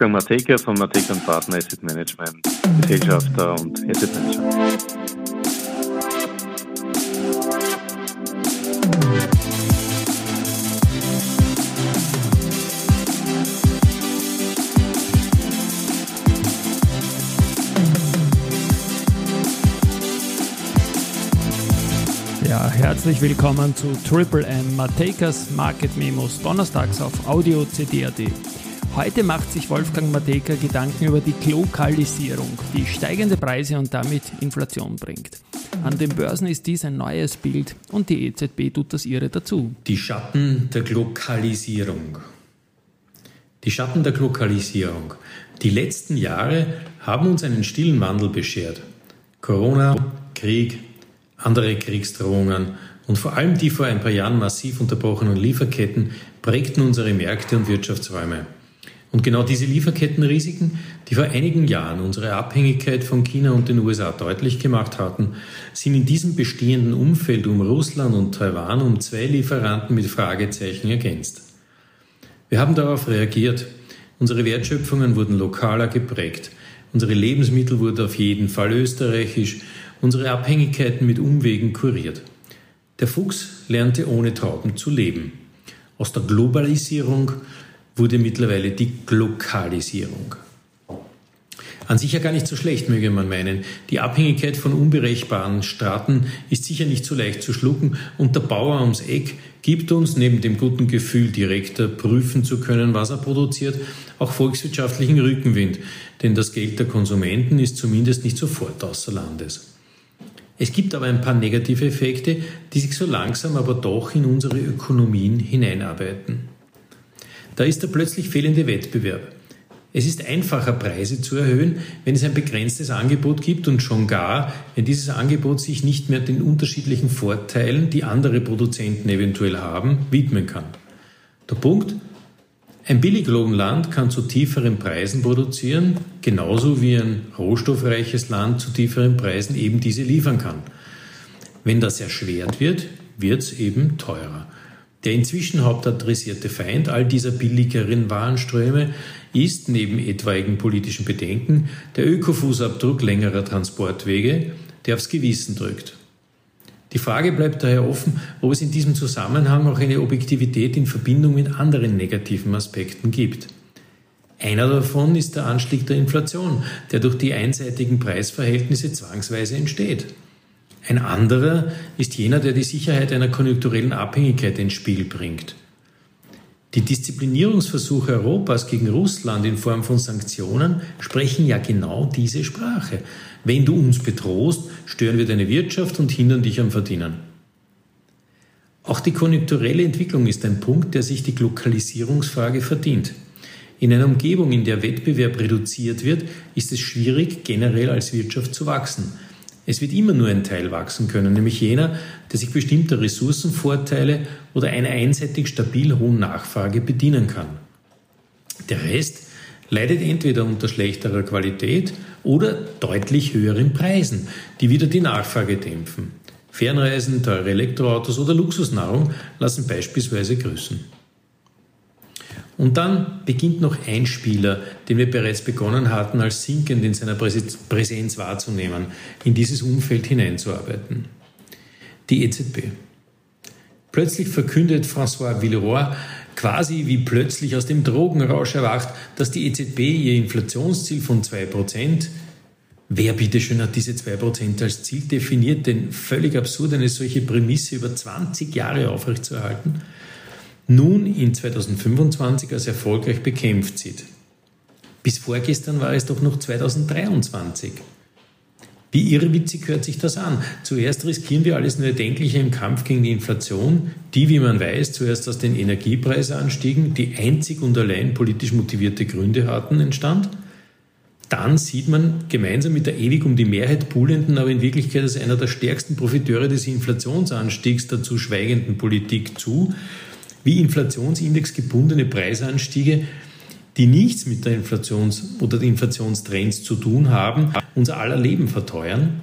Wolfgang Mateka von Mateka Partner Asset Management, Gesellschafter und Asset Manager. Ja, herzlich willkommen zu Triple M Matekas Market Memos donnerstags auf Audio CD.at. Heute macht sich Wolfgang Mateka Gedanken über die Glokalisierung, die steigende Preise und damit Inflation bringt. An den Börsen ist dies ein neues Bild und die EZB tut das ihre dazu. Die Schatten der Glokalisierung. Die Schatten der Glokalisierung. Die letzten Jahre haben uns einen stillen Wandel beschert. Corona, Krieg, andere Kriegsdrohungen und vor allem die vor ein paar Jahren massiv unterbrochenen Lieferketten prägten unsere Märkte und Wirtschaftsräume. Und genau diese Lieferkettenrisiken, die vor einigen Jahren unsere Abhängigkeit von China und den USA deutlich gemacht hatten, sind in diesem bestehenden Umfeld um Russland und Taiwan um zwei Lieferanten mit Fragezeichen ergänzt. Wir haben darauf reagiert. Unsere Wertschöpfungen wurden lokaler geprägt. Unsere Lebensmittel wurden auf jeden Fall österreichisch, unsere Abhängigkeiten mit Umwegen kuriert. Der Fuchs lernte ohne Tauben zu leben. Aus der Globalisierung wurde mittlerweile die Glokalisierung. An sich ja gar nicht so schlecht, möge man meinen. Die Abhängigkeit von unberechenbaren Staaten ist sicher nicht so leicht zu schlucken und der Bauer ums Eck gibt uns neben dem guten Gefühl, direkter prüfen zu können, was er produziert, auch volkswirtschaftlichen Rückenwind, denn das Geld der Konsumenten ist zumindest nicht sofort außer Landes. Es gibt aber ein paar negative Effekte, die sich so langsam aber doch in unsere Ökonomien hineinarbeiten. Da ist der plötzlich fehlende Wettbewerb. Es ist einfacher, Preise zu erhöhen, wenn es ein begrenztes Angebot gibt und schon gar, wenn dieses Angebot sich nicht mehr den unterschiedlichen Vorteilen, die andere Produzenten eventuell haben, widmen kann. Der Punkt, ein Billiglohnland kann zu tieferen Preisen produzieren, genauso wie ein rohstoffreiches Land zu tieferen Preisen eben diese liefern kann. Wenn das erschwert wird, wird es eben teurer. Der inzwischen hauptadressierte Feind all dieser billigeren Warenströme ist neben etwaigen politischen Bedenken der Ökofußabdruck längerer Transportwege, der aufs Gewissen drückt. Die Frage bleibt daher offen, ob es in diesem Zusammenhang auch eine Objektivität in Verbindung mit anderen negativen Aspekten gibt. Einer davon ist der Anstieg der Inflation, der durch die einseitigen Preisverhältnisse zwangsweise entsteht. Ein anderer ist jener, der die Sicherheit einer konjunkturellen Abhängigkeit ins Spiel bringt. Die Disziplinierungsversuche Europas gegen Russland in Form von Sanktionen sprechen ja genau diese Sprache. Wenn du uns bedrohst, stören wir deine Wirtschaft und hindern dich am Verdienen. Auch die konjunkturelle Entwicklung ist ein Punkt, der sich die Glokalisierungsfrage verdient. In einer Umgebung, in der Wettbewerb reduziert wird, ist es schwierig, generell als Wirtschaft zu wachsen. Es wird immer nur ein Teil wachsen können, nämlich jener, der sich bestimmter Ressourcenvorteile oder einer einseitig stabil hohen Nachfrage bedienen kann. Der Rest leidet entweder unter schlechterer Qualität oder deutlich höheren Preisen, die wieder die Nachfrage dämpfen. Fernreisen, teure Elektroautos oder Luxusnahrung lassen beispielsweise grüßen. Und dann beginnt noch ein Spieler, den wir bereits begonnen hatten, als sinkend in seiner Präsenz wahrzunehmen, in dieses Umfeld hineinzuarbeiten. Die EZB. Plötzlich verkündet François Villeroy, quasi wie plötzlich aus dem Drogenrausch erwacht, dass die EZB ihr Inflationsziel von 2%, wer bitteschön hat diese 2% als Ziel definiert, denn völlig absurd, eine solche Prämisse über 20 Jahre aufrechtzuerhalten, nun in 2025 als erfolgreich bekämpft sieht. Bis vorgestern war es doch noch 2023. Wie irrwitzig hört sich das an? Zuerst riskieren wir alles nur Erdenkliche im Kampf gegen die Inflation, die, wie man weiß, zuerst aus den Energiepreisanstiegen, die einzig und allein politisch motivierte Gründe hatten, entstand. Dann sieht man gemeinsam mit der ewig um die Mehrheit buhlenden, aber in Wirklichkeit als einer der stärksten Profiteure des Inflationsanstiegs dazu schweigenden Politik zu, wie Inflationsindex gebundene Preisanstiege, die nichts mit der Inflations- oder den Inflationstrends zu tun haben, unser aller Leben verteuern.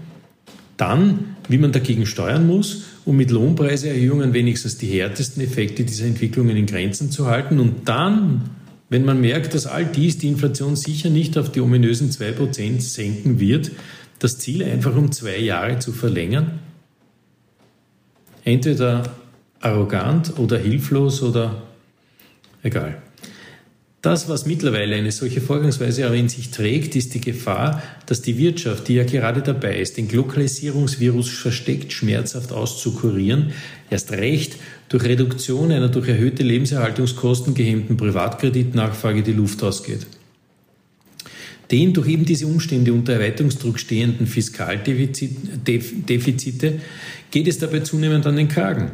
Dann, wie man dagegen steuern muss, um mit Lohnpreiserhöhungen wenigstens die härtesten Effekte dieser Entwicklungen in Grenzen zu halten. Und dann, wenn man merkt, dass all dies die Inflation sicher nicht auf die ominösen 2% senken wird, das Ziel einfach um zwei Jahre zu verlängern? Entweder arrogant oder hilflos oder egal. Das, was mittlerweile eine solche Vorgangsweise aber in sich trägt, ist die Gefahr, dass die Wirtschaft, die ja gerade dabei ist, den Glokalisierungsvirus versteckt schmerzhaft auszukurieren, erst recht durch Reduktion einer durch erhöhte Lebenserhaltungskosten gehemmten Privatkreditnachfrage die Luft ausgeht. Den durch eben diese Umstände unter Erweiterungsdruck stehenden Fiskaldefizite geht es dabei zunehmend an den Kragen.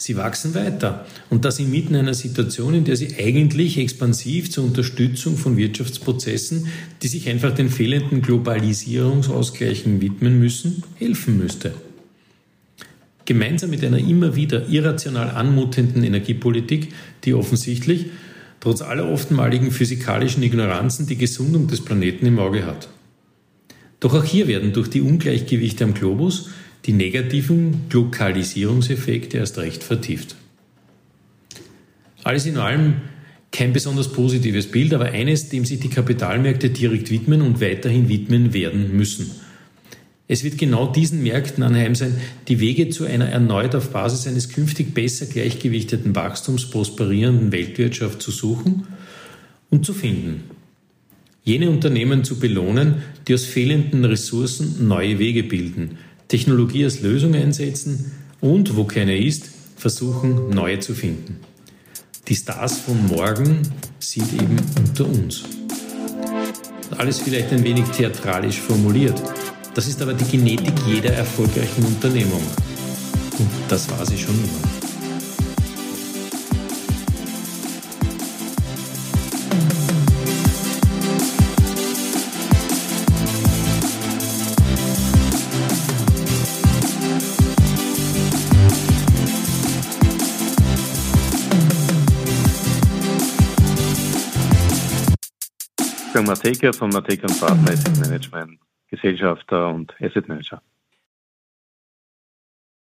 Sie wachsen weiter. Und das inmitten einer Situation, in der sie eigentlich expansiv zur Unterstützung von Wirtschaftsprozessen, die sich einfach den fehlenden Globalisierungsausgleichen widmen müssen, helfen müsste. Gemeinsam mit einer immer wieder irrational anmutenden Energiepolitik, die offensichtlich, trotz aller oftmaligen physikalischen Ignoranzen, die Gesundung des Planeten im Auge hat. Doch auch hier werden durch die Ungleichgewichte am Globus die negativen Lokalisierungseffekte erst recht vertieft. Alles in allem kein besonders positives Bild, aber eines, dem sich die Kapitalmärkte direkt widmen und weiterhin widmen werden müssen. Es wird genau diesen Märkten anheim sein, die Wege zu einer erneut auf Basis eines künftig besser gleichgewichteten Wachstums prosperierenden Weltwirtschaft zu suchen und zu finden. Jene Unternehmen zu belohnen, die aus fehlenden Ressourcen neue Wege bilden, Technologie als Lösung einsetzen und, wo keine ist, versuchen, neue zu finden. Die Stars von morgen sind eben unter uns. Alles vielleicht ein wenig theatralisch formuliert. Das ist aber die Genetik jeder erfolgreichen Unternehmung. Und das war sie schon immer. Wolfgang Mateka von Mateka Partner Asset Management, Gesellschafter und Asset Manager.